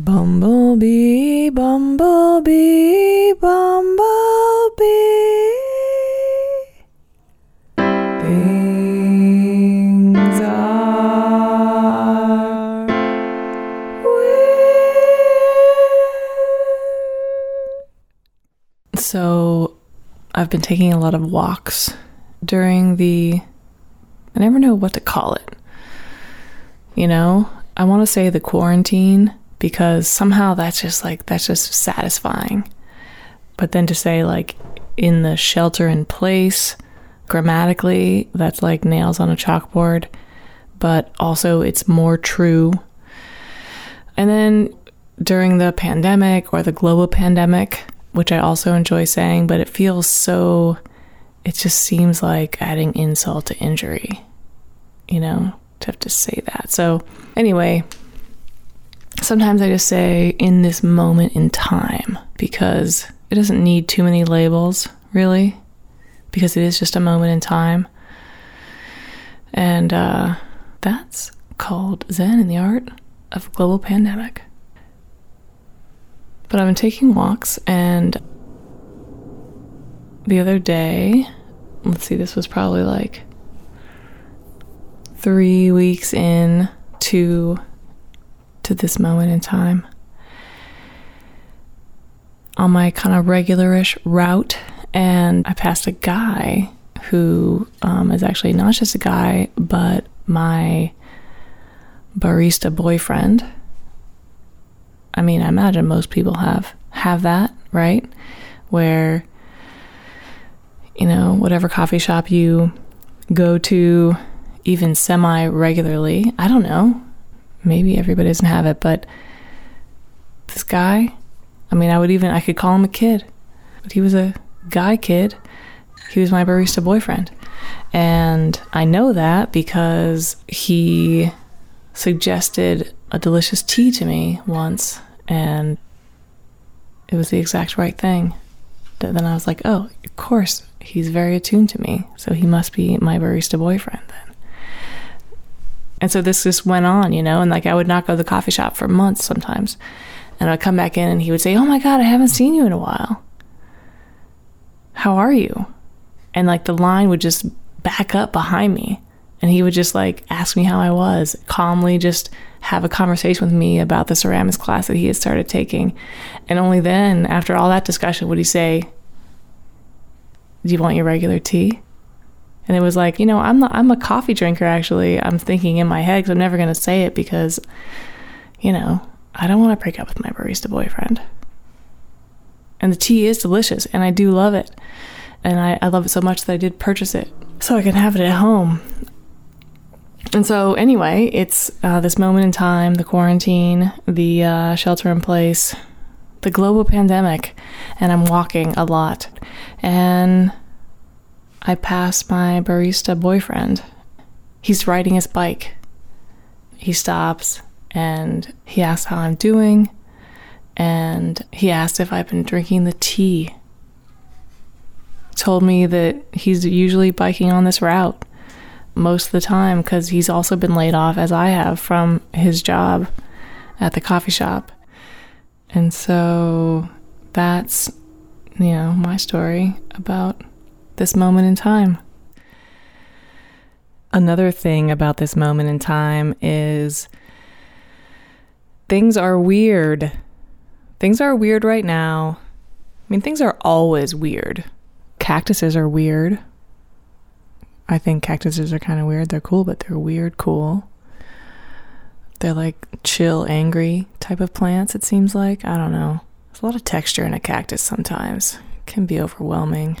Bumblebee, bumblebee, bumblebee. Things are weird. So, I've been taking a lot of walks during the. I never know what to call it. You know, I want to say the quarantine because somehow that's just like that's just satisfying. But then to say like in the shelter in place grammatically, that's like nails on a chalkboard, but also it's more true. And then during the pandemic or the global pandemic, which I also enjoy saying, but it feels so it just seems like adding insult to injury, you know, to have to say that. So, anyway, sometimes I just say in this moment in time because it doesn't need too many labels, really, because it is just a moment in time. And uh, that's called Zen in the Art of Global Pandemic. But I've been taking walks, and the other day, let's see, this was probably like three weeks in to to this moment in time. On my kind of regularish route, and I passed a guy who um, is actually not just a guy, but my barista boyfriend. I mean, I imagine most people have have that, right? Where you know, whatever coffee shop you go to even semi regularly, I don't know, maybe everybody doesn't have it, but this guy, I mean, I would even, I could call him a kid, but he was a guy kid. He was my barista boyfriend. And I know that because he suggested a delicious tea to me once, and it was the exact right thing. Then I was like, oh, of course, he's very attuned to me, so he must be my barista boyfriend then. And so this just went on, you know, and like I would not go to the coffee shop for months sometimes. And I'd come back in and he would say, Oh my God, I haven't seen you in a while. How are you? And like the line would just back up behind me. And he would just like ask me how I was, calmly just have a conversation with me about the ceramics class that he had started taking. And only then, after all that discussion, would he say, Do you want your regular tea? And it was like, you know, I'm not, I'm a coffee drinker actually. I'm thinking in my head because I'm never going to say it because, you know, I don't want to break up with my barista boyfriend. And the tea is delicious and I do love it. And I, I love it so much that I did purchase it so I can have it at home. And so, anyway, it's uh, this moment in time, the quarantine, the uh, shelter in place, the global pandemic, and I'm walking a lot. And I pass my barista boyfriend. He's riding his bike. He stops and he asks how I'm doing, and he asked if I've been drinking the tea. Told me that he's usually biking on this route most of the time because he's also been laid off, as I have, from his job at the coffee shop. And so that's, you know, my story about this moment in time. Another thing about this moment in time is things are weird. Things are weird right now. I mean, things are always weird. Cactuses are weird. I think cactuses are kind of weird. They're cool, but they're weird cool. They're like chill, angry type of plants, it seems like. I don't know. There's a lot of texture in a cactus sometimes. It can be overwhelming.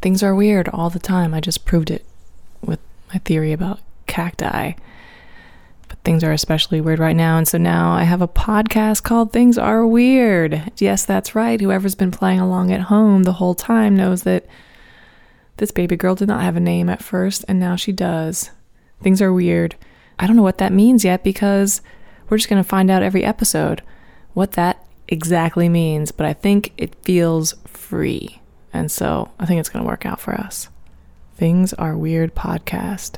Things are weird all the time. I just proved it with my theory about cacti. But things are especially weird right now. And so now I have a podcast called Things Are Weird. Yes, that's right. Whoever's been playing along at home the whole time knows that this baby girl did not have a name at first, and now she does. Things are weird. I don't know what that means yet because we're just going to find out every episode what that exactly means, but I think it feels free. And so I think it's going to work out for us. Things Are Weird podcast,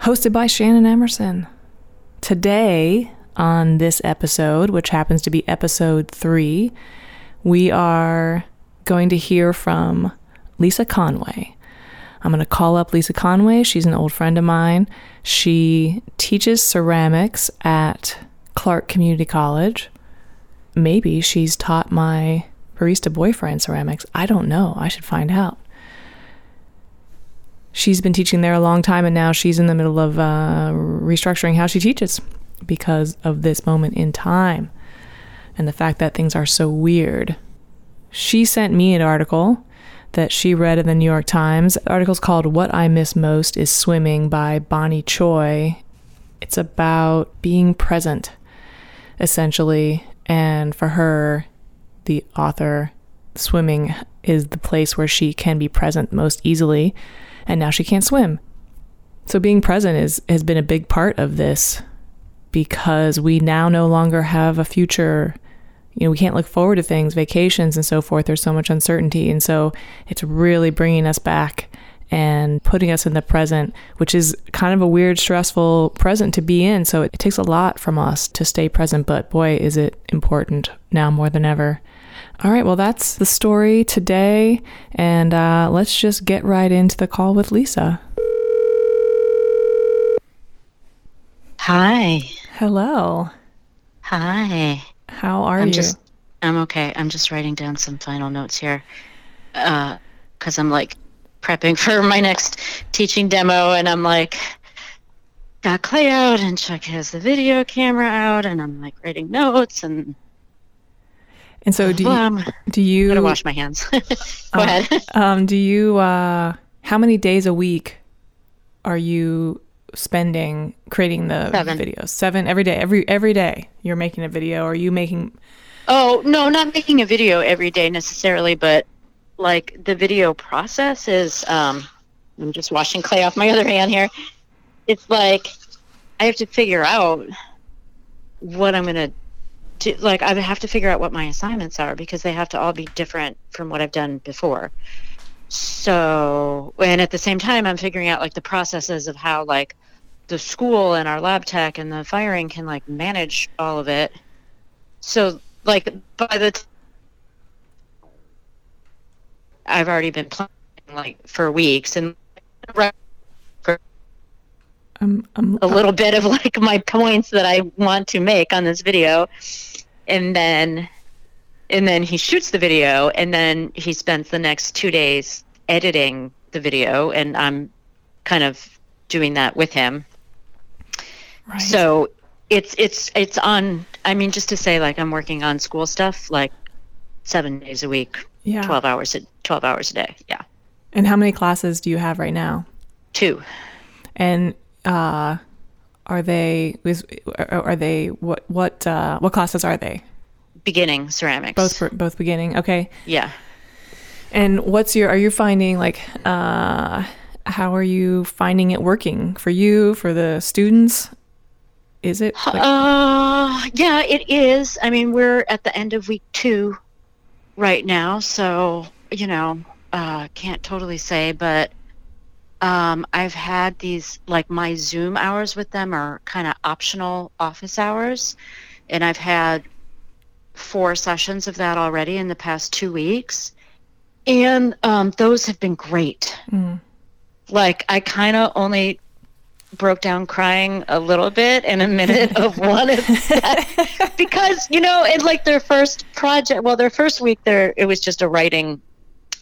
hosted by Shannon Emerson. Today, on this episode, which happens to be episode three, we are going to hear from Lisa Conway. I'm going to call up Lisa Conway. She's an old friend of mine. She teaches ceramics at Clark Community College. Maybe she's taught my barista boyfriend ceramics. I don't know. I should find out. She's been teaching there a long time, and now she's in the middle of uh, restructuring how she teaches because of this moment in time and the fact that things are so weird. She sent me an article that she read in the New York Times. The article's called What I Miss Most is Swimming by Bonnie Tsui. It's about being present, essentially. And for her, the author, swimming is the place where she can be present most easily. And now she can't swim. So being present is has been a big part of this because we now no longer have a future you know, we can't look forward to things, vacations and so forth. There's so much uncertainty. And so it's really bringing us back and putting us in the present, which is kind of a weird, stressful present to be in. So it, it takes a lot from us to stay present, but boy, is it important now more than ever. All right, well, that's the story today. And uh, let's just get right into the call with Lisa. Hi. Hello. Hi. How are you? I'm you? just I'm okay. I'm just writing down some final notes here. Uh cuz I'm like prepping for my next teaching demo and I'm like got clay out and Chuck has the video camera out and I'm like writing notes and and so do you um, do you I'm gonna wash my hands. Go uh, ahead. um do you uh how many days a week are you spending creating the Seven. videos? Seven every day. Every every day you're making a video. Are you making? Oh no, not making a video every day necessarily, but like the video process is. Um, I'm just washing clay off my other hand here. It's like I have to figure out what I'm gonna do. Like I have to figure out what my assignments are because they have to all be different from what I've done before. So, and at the same time, I'm figuring out like the processes of how like the school and our lab tech and the firing can like manage all of it. So like by the t- I've already been planning like for weeks and I'm, I'm a little bit of like my points that I want to make on this video and then and then he shoots the video and then he spends the next 2 days editing the video and I'm kind of doing that with him right. So it's it's it's on. I mean, just to say, like I'm working on school stuff, like seven days a week, yeah. twelve hours a twelve hours a day. Yeah, And how many classes do you have right now? two. And uh, are they is are they what what uh, what classes are they? Beginning ceramics. Both for both beginning. Okay. Yeah. And what's your are you finding like uh how are you finding it working for you for the students? Is it like, Uh, yeah, it is. I mean, we're at the end of week two right now, so you know, uh, can't totally say, but um, I've had these like my Zoom hours with them are kind of optional office hours, and I've had four sessions of that already in the past two weeks, and um, those have been great. Mm. Like I kind of only broke down crying a little bit in a minute of one of that because you know in like their first project well their first week there it was just a writing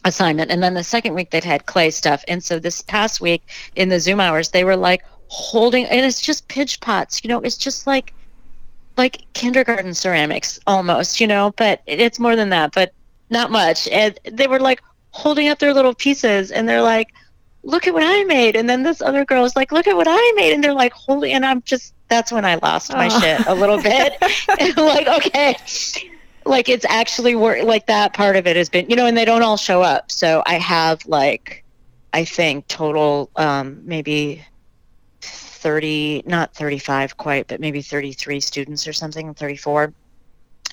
assignment and then the second week they'd had clay stuff and so this past week in the zoom hours they were like holding and it's just pinch pots you know it's just like like kindergarten ceramics almost you know but it's more than that but not much and they were like holding up their little pieces and they're like look at what I made. And then this other girl is like, look at what I made. And they're like, holy, and I'm just, that's when I lost my Oh. shit a little bit. and I'm like, okay, like it's actually work, like that part of it has been, you know, and they don't all show up. So I have like, I think total, um, maybe 30, not 35 quite, but maybe 33 students or something, 34.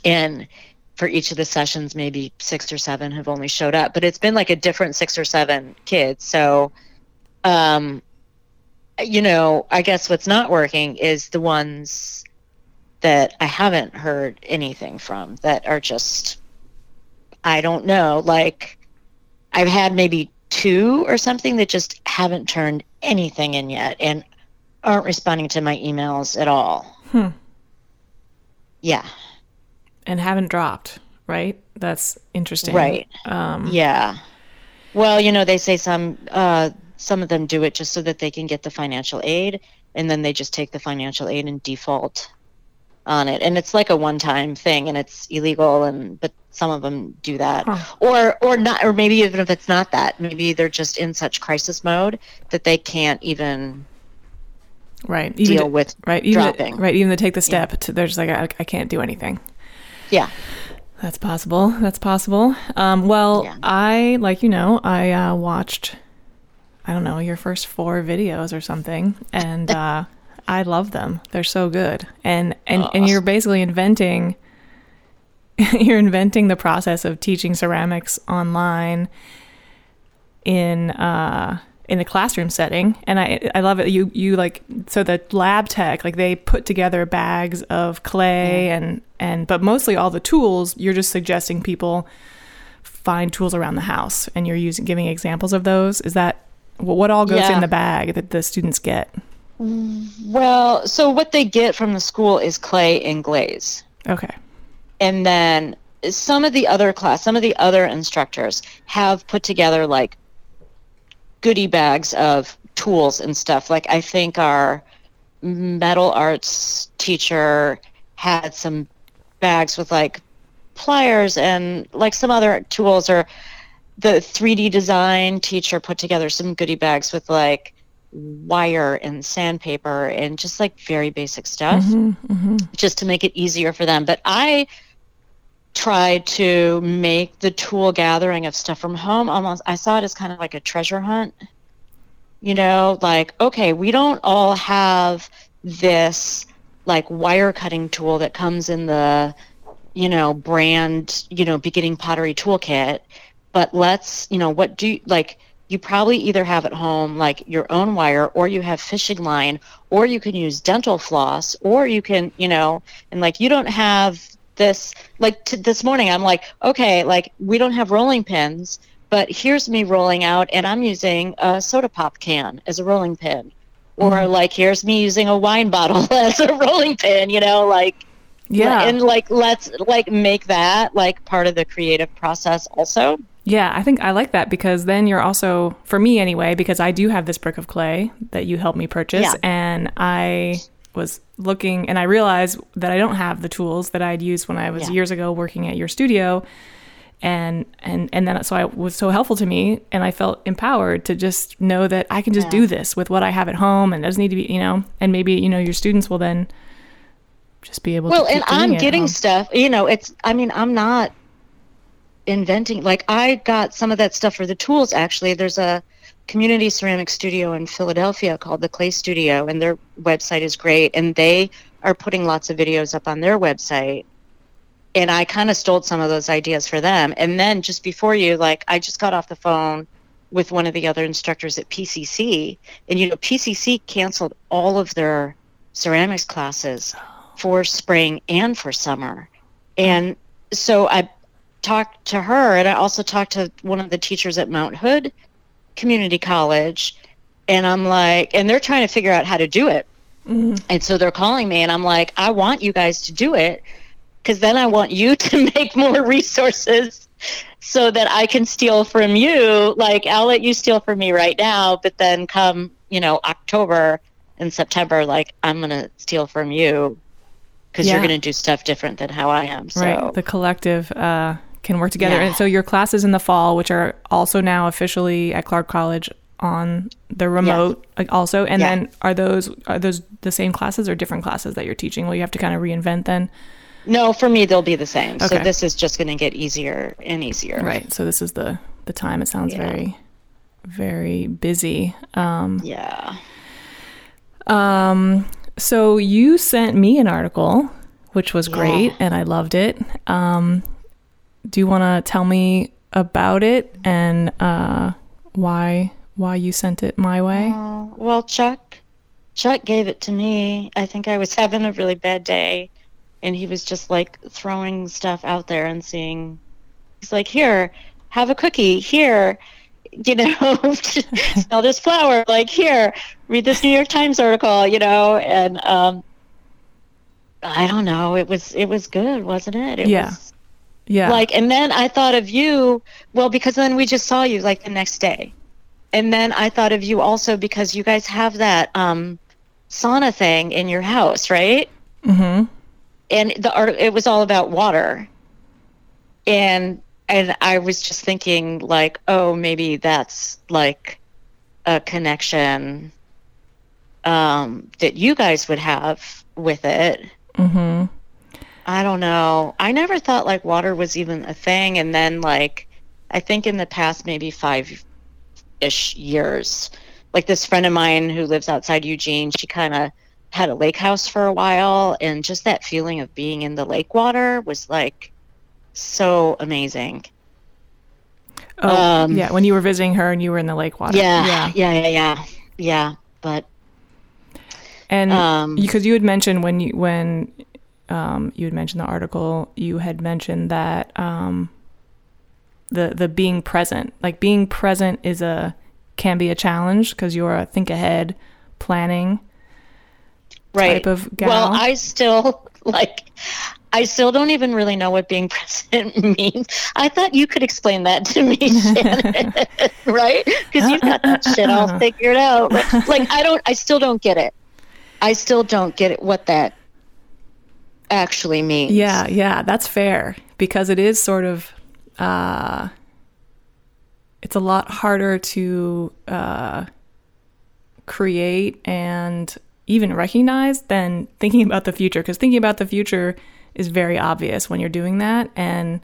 And for each of the sessions, maybe six or seven have only showed up, but it's been like a different six or seven kids. So, um, you know, I guess what's not working is the ones that I haven't heard anything from that are just I don't know, like I've had maybe two or something that just haven't turned anything in yet and aren't responding to my emails at all. Hmm. Yeah. And haven't dropped, right? That's interesting. Right. Um, Yeah. Well, you know, they say some uh, some of them do it just so that they can get the financial aid, and then they just take the financial aid and default on it, and it's like a one-time thing, and it's illegal, and but some of them do that, Huh. or or not, or maybe even if it's not that, maybe they're just in such crisis mode that they can't even right. Even deal to- with right. Even to- right. Even to take the step to, they're just like, I, I can't do anything. Yeah. That's possible. That's possible. Um, well, Yeah. I, like you know, I uh, watched, I don't know, your first four videos or something, and uh, I love them. They're so good, and and and you're basically inventing. you're inventing the process of teaching ceramics online in uh in a classroom setting and i i love it you you like so the lab tech like they put together bags of clay and and but mostly all the tools you're just suggesting people find tools around the house and you're using giving examples of those is that what what all goes Yeah. in the bag that the students get Well, so what they get from the school is clay and glaze. okay and then some of the other class some of the other instructors have put together like goodie bags of tools and stuff like i think our metal arts teacher had some bags with like pliers and like some other tools or the 3d design teacher put together some goodie bags with like wire and sandpaper and just like very basic stuff mm-hmm, mm-hmm. just to make it easier for them. But I tried to make the tool gathering of stuff from home almost, I saw it as kind of like a treasure hunt. You know, like, okay, we don't all have this like wire cutting tool that comes in the, you know, brand, you know, beginning pottery toolkit. But let's, you know, what do you like? You probably either have at home like your own wire, or you have fishing line, or you can use dental floss, or you can, you know, and like you don't have this. Like t- this morning, I'm like, okay, like we don't have rolling pins, but here's me rolling out, and I'm using a soda pop can as a rolling pin, or mm-hmm. like here's me using a wine bottle as a rolling pin, you know, like yeah. and like let's like make that like part of the creative process also Yeah, I think I like that because then you're also, for me anyway, because I do have this brick of clay that you helped me purchase, Yeah. and I was looking and I realized that I don't have the tools that I'd used when I was Yeah. years ago working at your studio, and and and then so I was so helpful to me, and I felt empowered to just know that I can just Yeah. do this with what I have at home, and it doesn't need to be, you know, and maybe you know your students will then just be able well to. and i'm getting stuff you know it's i mean i'm not inventing like i got some of that stuff for the tools actually. There's a community ceramic studio in philadelphia called the clay studio and their website is great and they are putting lots of videos up on their website. And i kind of stole some of those ideas for them. And then just before you like i just got off the phone with one of the other instructors at pcc and you know pcc canceled all of their ceramics classes oh. for spring and for summer. And so I talked to her and I also talked to one of the teachers at Mount Hood Community College. And I'm like, and they're trying to figure out how to do it. And so they're calling me and I'm like, I want you guys to do it because then I want you to make more resources so that I can steal from you. Like, I'll let you steal from me right now, but then come, you know, October and September, like, I'm going to steal from you because Yeah. you're going to do stuff different than how I am. So, right the collective uh, can work together Yeah. and so your classes in the fall which are also now officially at clark college on the remote like also and Yeah. then are those are those the same classes or different classes that you're teaching will you have to kind of reinvent then no, for me, they'll be the same. So this is just going to get easier and easier. right so this is the the time it sounds Yeah. very very busy um Yeah. Um, so you sent me an article, which was great, and I loved it. Um, do you want to tell me about it and uh, why why you sent it my way? Oh, well, Chuck, Chuck gave it to me. I think I was having a really bad day and he was just like throwing stuff out there and seeing. He's like, "Here, have a cookie. Here, you know, smell this flower. Like, here, read this New York Times article. You know." And um, I don't know. It was it was good, wasn't it? it Yeah. Was, Yeah. like, and then I thought of you. Well, because then we just saw you like the next day, and then I thought of you also because you guys have that um, sauna thing in your house, right? mm-hmm. and the art it was all about water and and i was just thinking like oh maybe that's like a connection um that you guys would have with it Mm-hmm. I don't know i never thought like water was even a thing and then like i think in the past maybe five ish years like this friend of mine who lives outside eugene she kind of had a lake house for a while and just that feeling of being in the lake water was like so amazing Oh, Um, yeah. When you were visiting her and you were in the lake water. yeah Yeah. yeah yeah yeah yeah but And Um, because you had mentioned when you when um, you had mentioned the article, you had mentioned that um, the the being present, like being present, is a can be a challenge because you're a think ahead, planning right. type of gal. well i still like i still don't even really know what being present means. I thought you could explain that to me Shannon. right? Because you've got that shit all figured out. Like i don't i still don't get it. I still don't get it what that actually means Yeah, yeah, that's fair because it is sort of uh it's a lot harder to uh create and even recognize than thinking about the future because thinking about the future is very obvious when you're doing that and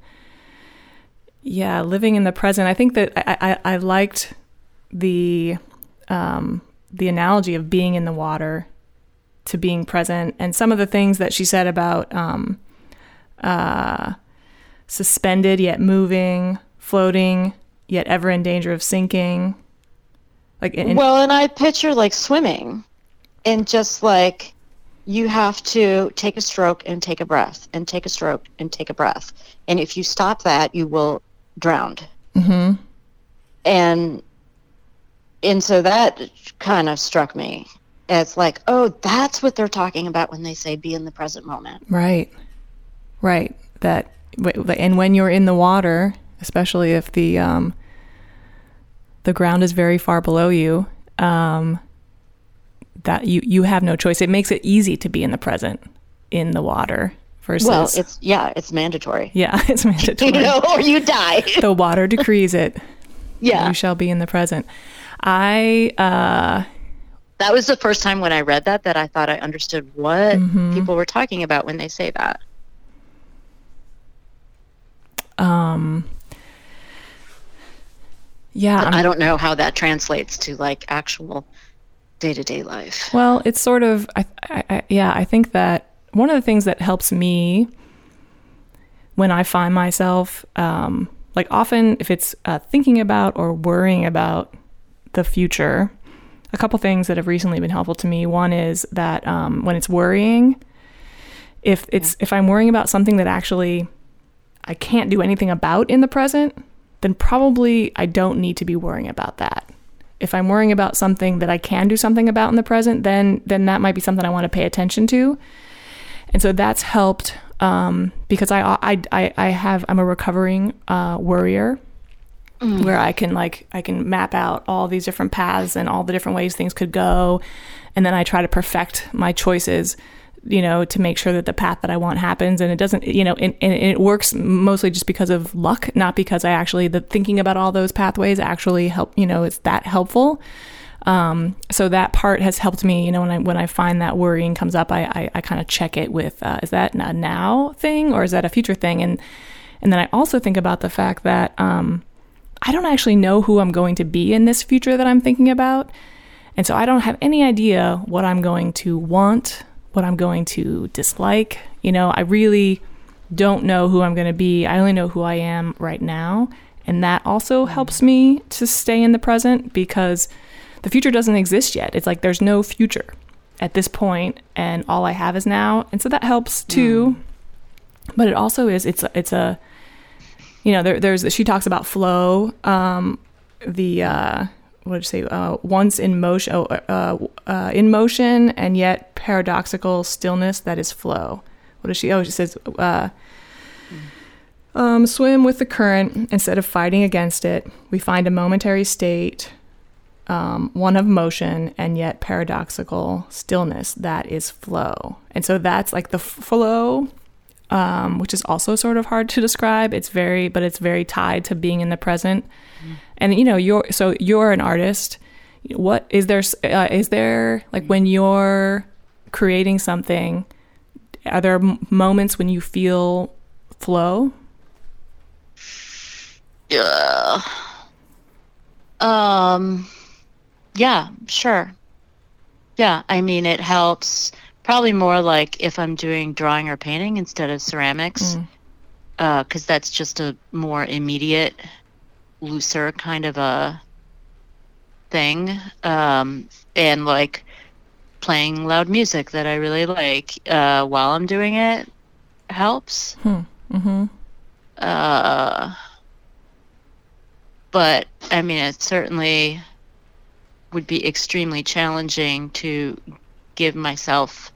yeah, living in the present. I think that I, I, I liked the um, the analogy of being in the water to being present, and some of the things that she said about um, uh, suspended yet moving, floating yet ever in danger of sinking. Like, in, well and i picture like swimming and just like you have to take a stroke and take a breath and take a stroke and take a breath and if you stop that you will drown Mhm. and and so that kind of struck me as like oh that's what they're talking about when they say be in the present moment Right. Right. That and when you're in the water, especially if the um the ground is very far below you, um that you you have no choice. It makes it easy to be in the present in the water versus well it's yeah it's mandatory yeah, it's mandatory. you know or you die the water decrees it. yeah You shall be in the present. I uh that was the first time when i read that that i thought i understood what Mm-hmm. people were talking about when they say that um yeah, I'm- I don't know how that translates to like actual day to day life. Well, it's sort of, I, I, I, yeah, I think that one of the things that helps me when I find myself, um, like often if it's uh, thinking about or worrying about the future, a couple things that have recently been helpful to me. One is that um, when it's worrying, if it's if I'm worrying about something that actually I can't do anything about in the present, then probably I don't need to be worrying about that. If I'm worrying about something that I can do something about in the present, then then that might be something I want to pay attention to. And so that's helped um, because I, I I I have I'm a recovering uh, worrier where I can like I can map out all these different paths and all the different ways things could go, and then I try to perfect my choices, you know, to make sure that the path that I want happens. And it doesn't, you know, and, and it works mostly just because of luck, not because I actually the thinking about all those pathways actually help. You know, it's that helpful. Um, so that part has helped me. You know, when I when I find that worrying comes up, I I, I kind of check it with uh, is that a now thing or is that a future thing? And and then I also think about the fact that um, I don't actually know who I'm going to be in this future that I'm thinking about. And so I don't have any idea what I'm going to want, what I'm going to dislike. You know, I really don't know who I'm going to be. I only know who I am right now. And that also helps me to stay in the present because the future doesn't exist yet. It's like there's no future at this point, and all I have is now. And so that helps too. Hmm. but it also is it's a, it's a you know there, there's she talks about flow um the uh what did you say uh once in motion oh, uh, uh in motion and yet paradoxical stillness that is flow what does she oh she says uh um, swim with the current instead of fighting against it. We find a momentary state, um, one of motion and yet paradoxical stillness that is flow. And so that's like the flow, um, which is also sort of hard to describe. It's very, but it's very tied to being in the present. And you know, you're so you're an artist. What is there? Uh, is there like when you're creating something? Are there m- moments when you feel flow? Yeah. Um. Yeah. Sure. Yeah. I mean, it helps. Probably more like if I'm doing drawing or painting instead of ceramics, because that's just a more immediate, looser kind of a thing. Um, and like playing loud music that I really like uh, while I'm doing it helps. Mm-hmm. Uh, but I mean, it certainly would be extremely challenging to give myself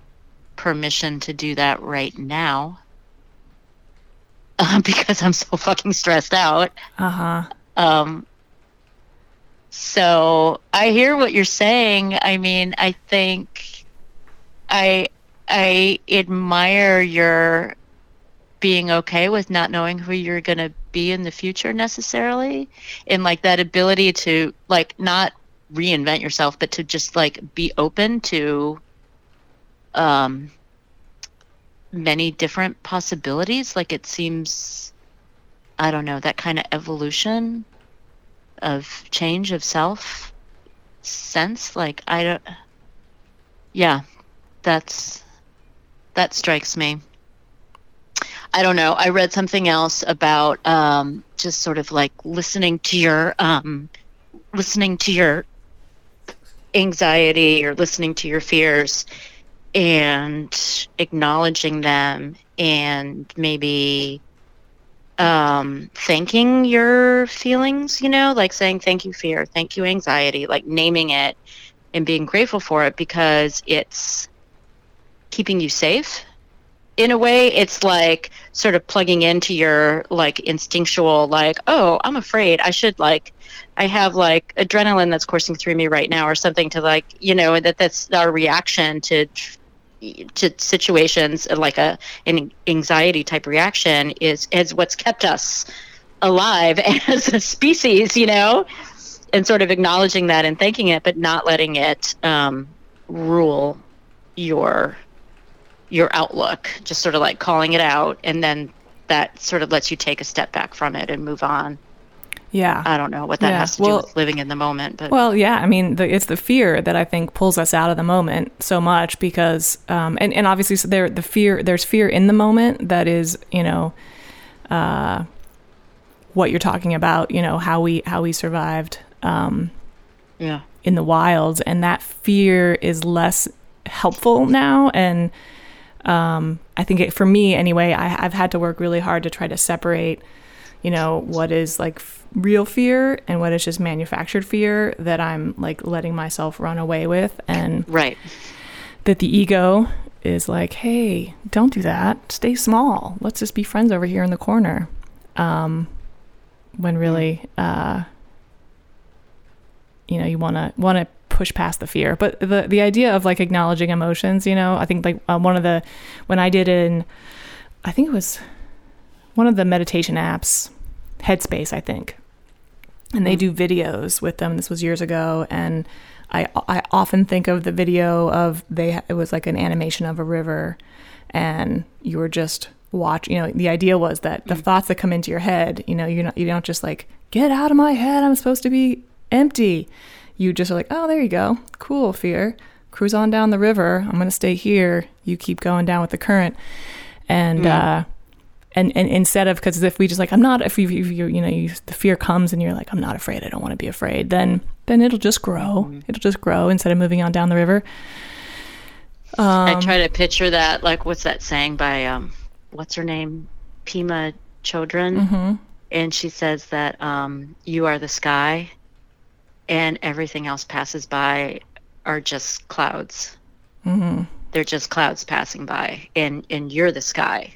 permission to do that right now uh, because I'm so fucking stressed out. Uh huh. Um, so I hear what you're saying. I mean, I think I I admire your being okay with not knowing who you're going to be in the future necessarily and like that ability to like not reinvent yourself but to just like be open to um many different possibilities. Like it seems i don't know that kind of evolution of change of self sense like i don't yeah that's that strikes me. I don't know. I read something else about um, just sort of like listening to your um, listening to your anxiety or listening to your fears and acknowledging them and maybe um, thanking your feelings, you know, like saying thank you fear, thank you anxiety, like naming it and being grateful for it because it's keeping you safe. In a way it's like sort of plugging into your like instinctual like oh i'm afraid. I should like i have like adrenaline that's coursing through me right now or something to like you know that that's our reaction to to situations like a an anxiety type reaction is is what's kept us alive as a species you know and sort of acknowledging that and thanking it but not letting it um, rule your your outlook, just sort of like calling it out, and then that sort of lets you take a step back from it and move on. Yeah. I don't know what that Yeah. has to Well- do with living in the moment, but Well, yeah, I mean, the, it's the fear that I think pulls us out of the moment so much because, um, and, and obviously, so there, the fear, there's fear in the moment that is, you know, uh, what you're talking about, you know, how we, how we survived, um, yeah, in the wilds, and that fear is less helpful now. And um, I think it, for me, anyway, I, I've had to work really hard to try to separate, you know, what is like f- real fear and what is just manufactured fear that I'm like letting myself run away with, and right, that the ego is like, hey, don't do that. Stay small. Let's just be friends over here in the corner. Um, when really, uh, you know, you want to want to push past the fear. But the the idea of like acknowledging emotions, you know, I think like uh, one of the when I did in, I think it was one of the meditation apps, Headspace, I think, and they hmm. do videos with them. This was years ago, and I I often think of the video of they it was like an animation of a river, and you were just watch. You know, the idea was that the hmm. thoughts that come into your head, you know, you're not you don't just like get out of my head. I'm supposed to be empty. You just are like, oh, there you go, cool fear. Cruise on down the river. I'm gonna stay here. You keep going down with the current, and. Hmm. uh and, and instead of because if we just like I'm not if you if you you know you, the fear comes and you're like I'm not afraid I don't want to be afraid then then it'll just grow it'll just grow instead of moving on down the river I try to picture that. Like, what's that saying by um, what's her name, Pema Chödrön Mm-hmm. and she says that um, you are the sky, and everything else passes by are just clouds. Mm-hmm. They're just clouds passing by, and and you're the sky,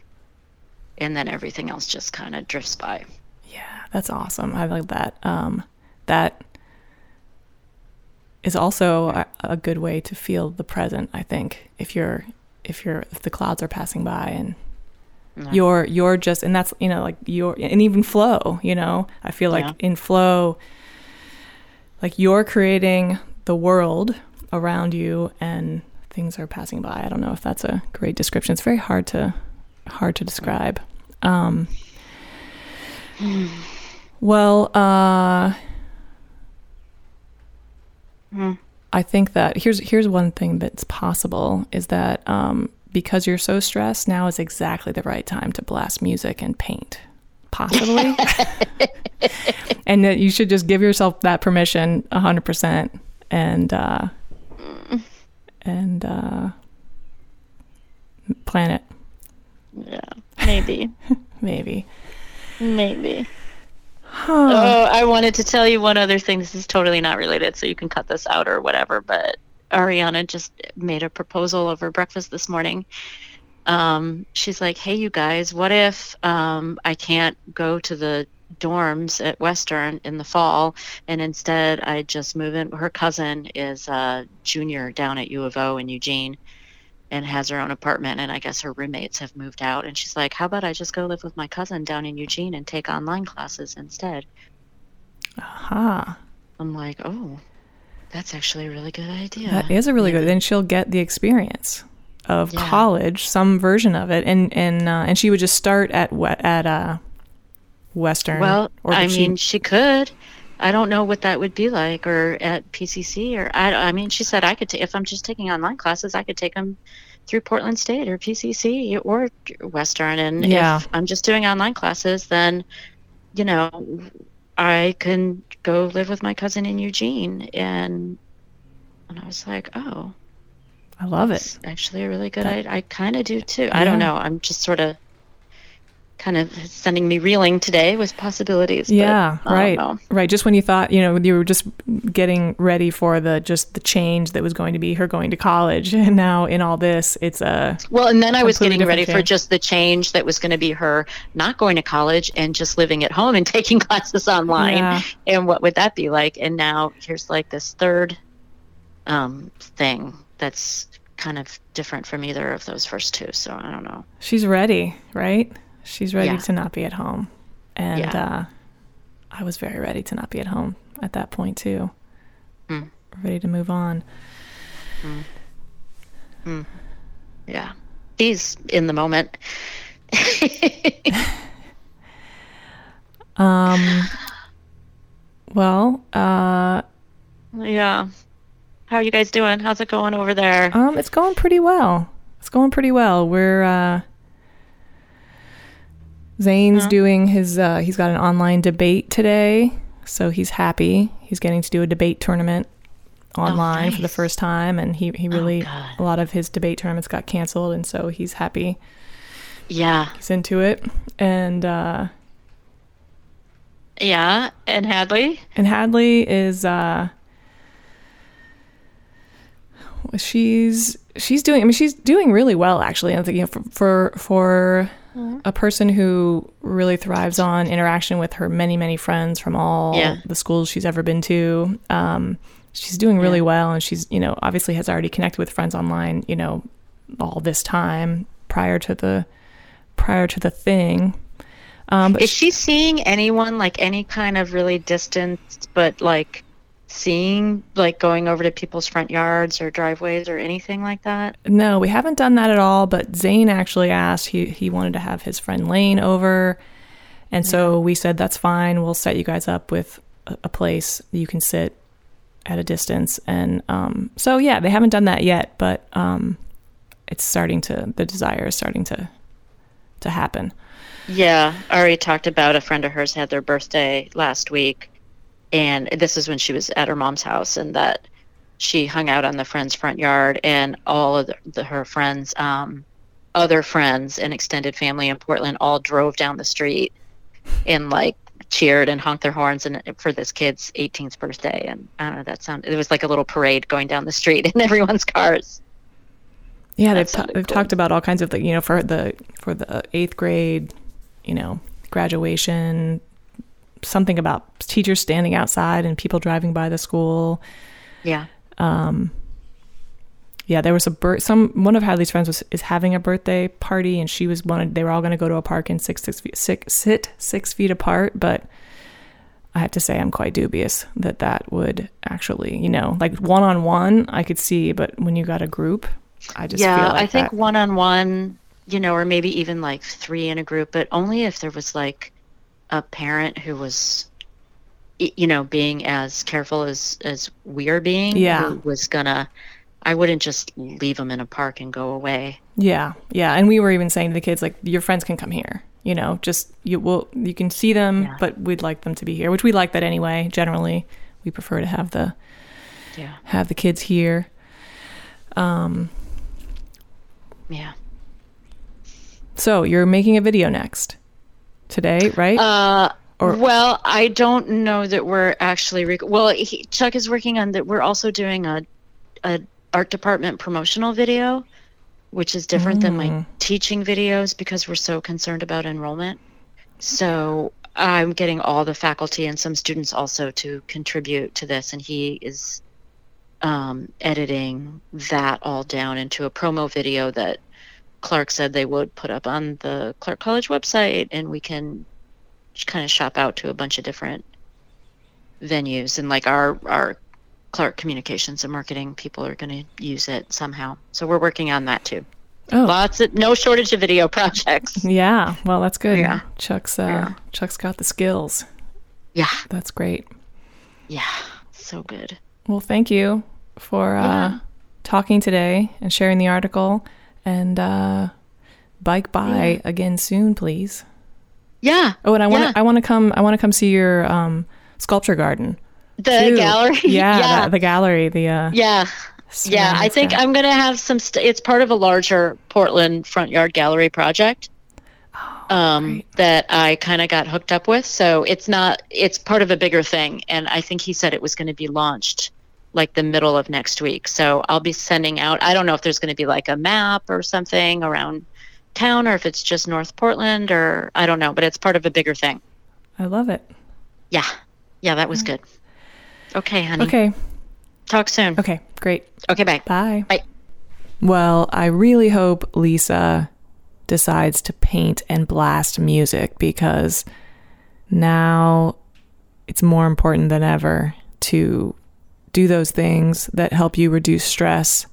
and then everything else just kind of drifts by. Yeah, that's awesome. I like that. Um, that is also a, a good way to feel the present. I think if you're if you're if the clouds are passing by and Yeah. you're you're just and that's you know like you're and even flow. You know, I feel like Yeah. in flow, like you're creating the world around you and things are passing by. I don't know if that's a great description. It's very hard to hard to describe. Um, well, uh, Hmm. I think that here's here's one thing that's possible is that um, because you're so stressed, now is exactly the right time to blast music and paint, possibly. and that you should just give yourself that permission, hundred percent, and uh, and uh, plan it Yeah, maybe, maybe. maybe. Oh, I wanted to tell you one other thing. This is totally not related, so you can cut this out or whatever. But Ariana just made a proposal over breakfast this morning. Um, she's like, "Hey, you guys, what if um, I can't go to the dorms at Western in the fall, and instead I just move in? Her cousin is a junior down at U of O in Eugene." And has her own apartment and I guess her roommates have moved out and she's like, "How about I just go live with my cousin down in Eugene and take online classes instead?" Aha. I'm like, "Oh, that's actually a really good idea." That is a really good. Then she'll get the experience of Yeah. college, some version of it, and and uh, and she would just start at at uh, Western. Well, or I she- mean, she could. I don't know what that would be like, or at PCC, or I. I mean, she said I could. ta- if I'm just taking online classes, I could take them through Portland State or PCC or Western. And Yeah. if I'm just doing online classes, then, you know, I can go live with my cousin in Eugene. And and I was like, oh, I love it. it's actually a really good. That- I I kind of do too. I don't know. I'm just sort of. Kind of sending me reeling today with possibilities. Yeah, I right, right. Just when you thought, you know, you were just getting ready for the just the change that was going to be her going to college, and now in all this, it's a Well, and then I was getting ready different for just the change that was going to be her not going to college and just living at home and taking classes online. Yeah. And what would that be like? And now here's like this third um, thing that's kind of different from either of those first two. So I don't know. she's ready, right? She's ready Yeah. to not be at home, and Yeah. uh, I was very ready to not be at home at that point too. Mm. Ready to move on. Yeah. She's in the moment. Um, well, uh, yeah. How are you guys doing? How's it going over there? um, it's going pretty well. It's going pretty well. We're uh, Zane's doing his. Uh, he's got an online debate today, so he's happy. He's getting to do a debate tournament online for the first time, and he he really God. a lot of his debate tournaments got canceled, and so he's happy. Yeah. He's into it, and uh, Yeah. And Hadley? and Hadley is uh she's she's doing I mean she's doing really well actually I think you know, for for, for a person who really thrives on interaction with her many many friends from all Yeah. the schools she's ever been to um she's doing really Yeah. well and she's you know obviously has already connected with friends online you know all this time prior to the prior to the thing um Is she seeing anyone like any kind of really distant, but like seeing, like going over to people's front yards or driveways or anything like that? No, we haven't done that at all. But Zane actually asked. He he wanted to have his friend Lane over, and so we said that's fine. We'll set you guys up with a, a place you can sit at a distance. And um, so yeah, they haven't done that yet, but um, it's starting to. The desire is starting to to happen. Yeah, Ari talked about a friend of hers had their birthday last week, and this is when she was at her mom's house, and that she hung out on the friend's front yard, and all of the, the, her friends um, other friends and extended family in Portland all drove down the street and like cheered and honked their horns and for this kid's 18th birthday and I don't know that sound it was like a little parade going down the street in everyone's cars. Yeah, they've, ta- they've cool. talked about all kinds of the, you know, for the for the eighth grade, you know, graduation, something about teachers standing outside and people driving by the school. Yeah. Um, yeah, there was a birth. Some one of Hadley's friends was is having a birthday party, and she was wanted. They were all going to go to a park and six six feet six, sit six feet apart, but I have to say I'm quite dubious that that would actually, you know, like one on one, I could see, but when you got a group, I just yeah, like I think one on one, you know, or maybe even like three in a group, but only if there was like a parent who was you know being as careful as as we are being yeah. was gonna i wouldn't just leave them in a park and go away. Yeah yeah and we were even saying to the kids like your friends can come here you know just you will you can see them yeah. but we'd like them to be here which we like that anyway generally. We prefer to have the yeah. have the kids here. Um yeah. so you're making a video next today, right? Uh, or well, I don't know that we're actually. Rec- well, he, Chuck is working on that. We're also doing a, a art department promotional video, which is different mm. than my mm. teaching videos because we're so concerned about enrollment. So I'm getting all the faculty and some students also to contribute to this, and he is um, editing that all down into a promo video that Clark said they would put up on the Clark College website, and we can kind of shop out to a bunch of different venues. And like our our Clark communications and marketing people are going to use it somehow. So we're working on that too. Oh. Lots of no shortage of video projects. Yeah, well, that's good. Yeah, Chuck's uh, yeah. Chuck's got the skills. Yeah, that's great. Yeah, so good. Well, thank you for uh, yeah. talking today and sharing the article and uh, bike by yeah. again soon, please. Yeah. Oh, and I want to I want to come I want to come see your um, sculpture garden. The too. gallery. Yeah, yeah. The, the, gallery. The uh, yeah. Yeah, I think I'm going to have some. St- it's part of a larger Portland front yard gallery project oh, um, that I kind of got hooked up with. So it's not. It's part of a bigger thing, and I think he said it was going to be launched like the middle of next week. So I'll be sending out, I don't know if there's going to be like a map or something around town or if it's just North Portland or I don't know, but it's part of a bigger thing. I love it. Yeah. Yeah, that was good. Okay, honey. Okay. Talk soon. Okay, great. Okay, bye. Bye. Bye. Well, I really hope Lisa decides to paint and blast music because now it's more important than ever to do those things that help you reduce stress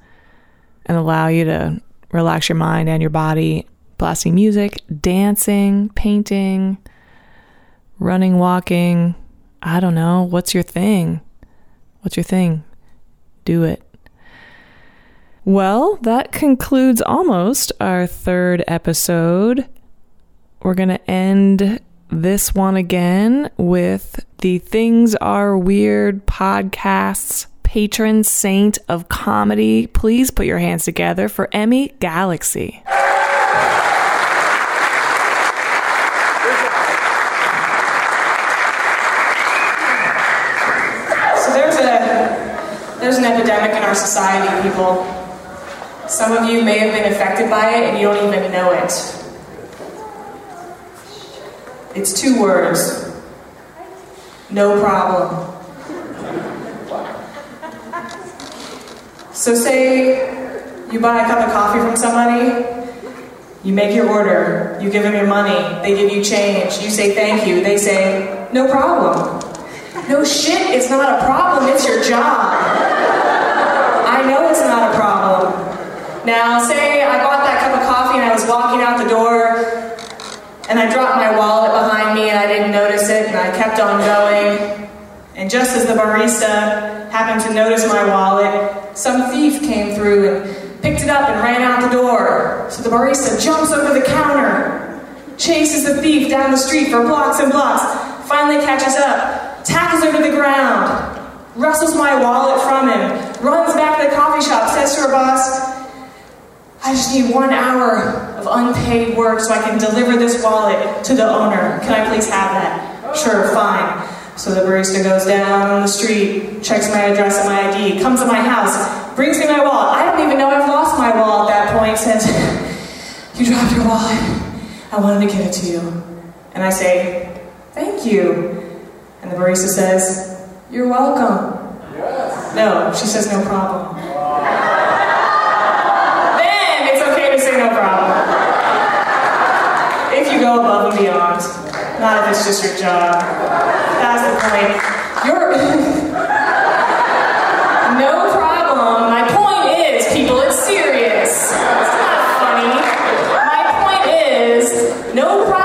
and allow you to relax your mind and your body. Blasting music, dancing, painting, running, walking. I don't know. What's your thing? What's your thing? Do it. Well, that concludes almost our third episode. We're going to end this one again with the Things Are Weird podcast's patron saint of comedy. Please put your hands together for Emmy Galaxy. So there's a there's an epidemic in our society, people. Some of you may have been affected by it and you don't even know it. It's two words. No problem. So, say you buy a cup of coffee from somebody, you make your order, you give them your money, they give you change, you say thank you, they say, no problem. No shit, it's not a problem, it's your job. I know it's not a problem. Now, say I bought that cup of coffee and I was walking out the door and I dropped my wallet behind me and I didn't notice it and I kept on going. And just as the barista happened to notice my wallet, some thief came through and picked it up and ran out the door. So the barista jumps over the counter, chases the thief down the street for blocks and blocks, finally catches up, tackles him to the ground, wrestles my wallet from him, runs back to the coffee shop, says to her boss, I just need one hour unpaid work so I can deliver this wallet to the owner. Can I please have that? Sure, fine. So the barista goes down the street, checks my address and my ID, comes to my house, brings me my wallet. I don't even know I've lost my wallet at that point since you dropped your wallet. I wanted to give it to you. And I say, thank you. And the barista says, you're welcome. No, she says no problem. go above and beyond, not if it's just your job. That's the point. You're no problem. My point is, people, it's serious. It's not funny. My point is, no problem.